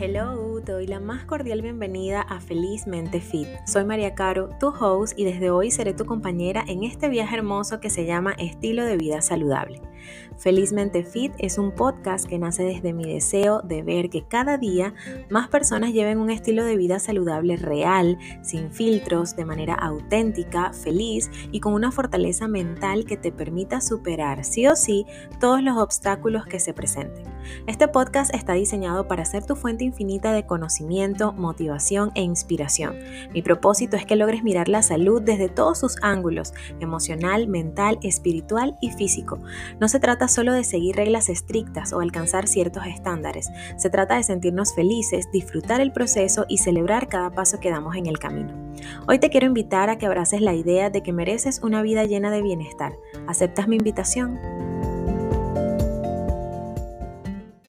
Hello, te doy la más cordial bienvenida a Felizmente Fit. Soy María Caro, tu host, y desde hoy seré tu compañera en este viaje hermoso que se llama Estilo de Vida Saludable. Felizmente Fit es un podcast que nace desde mi deseo de ver que cada día más personas lleven un estilo de vida saludable real, sin filtros, de manera auténtica, feliz y con una fortaleza mental que te permita superar sí o sí todos los obstáculos que se presenten. Este podcast está diseñado para ser tu fuente infinita de conocimiento, motivación e inspiración. Mi propósito es que logres mirar la salud desde todos sus ángulos, emocional, mental, espiritual y físico. No se trata solo de seguir reglas estrictas o alcanzar ciertos estándares, se trata de sentirnos felices, disfrutar el proceso y celebrar cada paso que damos en el camino. Hoy te quiero invitar a que abraces la idea de que mereces una vida llena de bienestar. ¿Aceptas mi invitación?